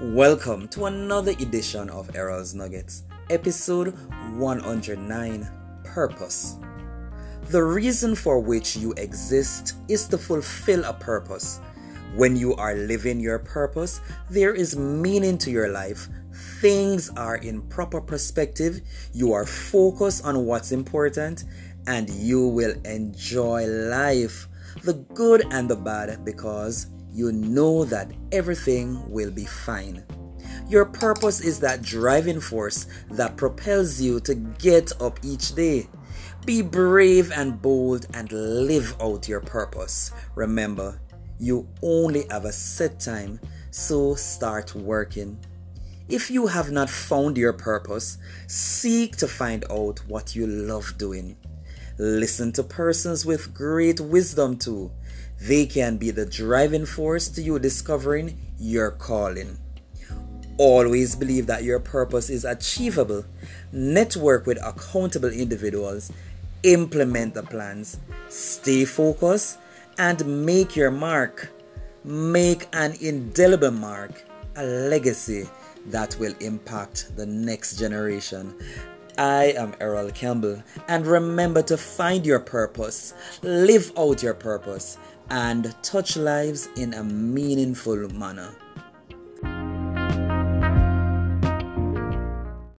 Welcome to another edition of Errol's Nuggets, episode 109 Purpose. The reason for which you exist is to fulfill a purpose. When you are living your purpose, there is meaning to your life. Things are in proper perspective, you are focused on what's important, and you will enjoy life, the good and the bad, because you know that everything will be fine. Your purpose is that driving force that propels you to get up each day. Be brave and bold and live out your purpose. Remember, you only have a set time, so start working. If you have not found your purpose, seek to find out what you love doing. Listen to persons with great wisdom too. They can be the driving force to you discovering your calling. Always believe that your purpose is achievable. Network with accountable individuals. Implement the plans. Stay focused and make your mark. Make an indelible mark, a legacy that will impact the next generation. I am Errol Campbell, and remember to find your purpose, live out your purpose, and touch lives in a meaningful manner.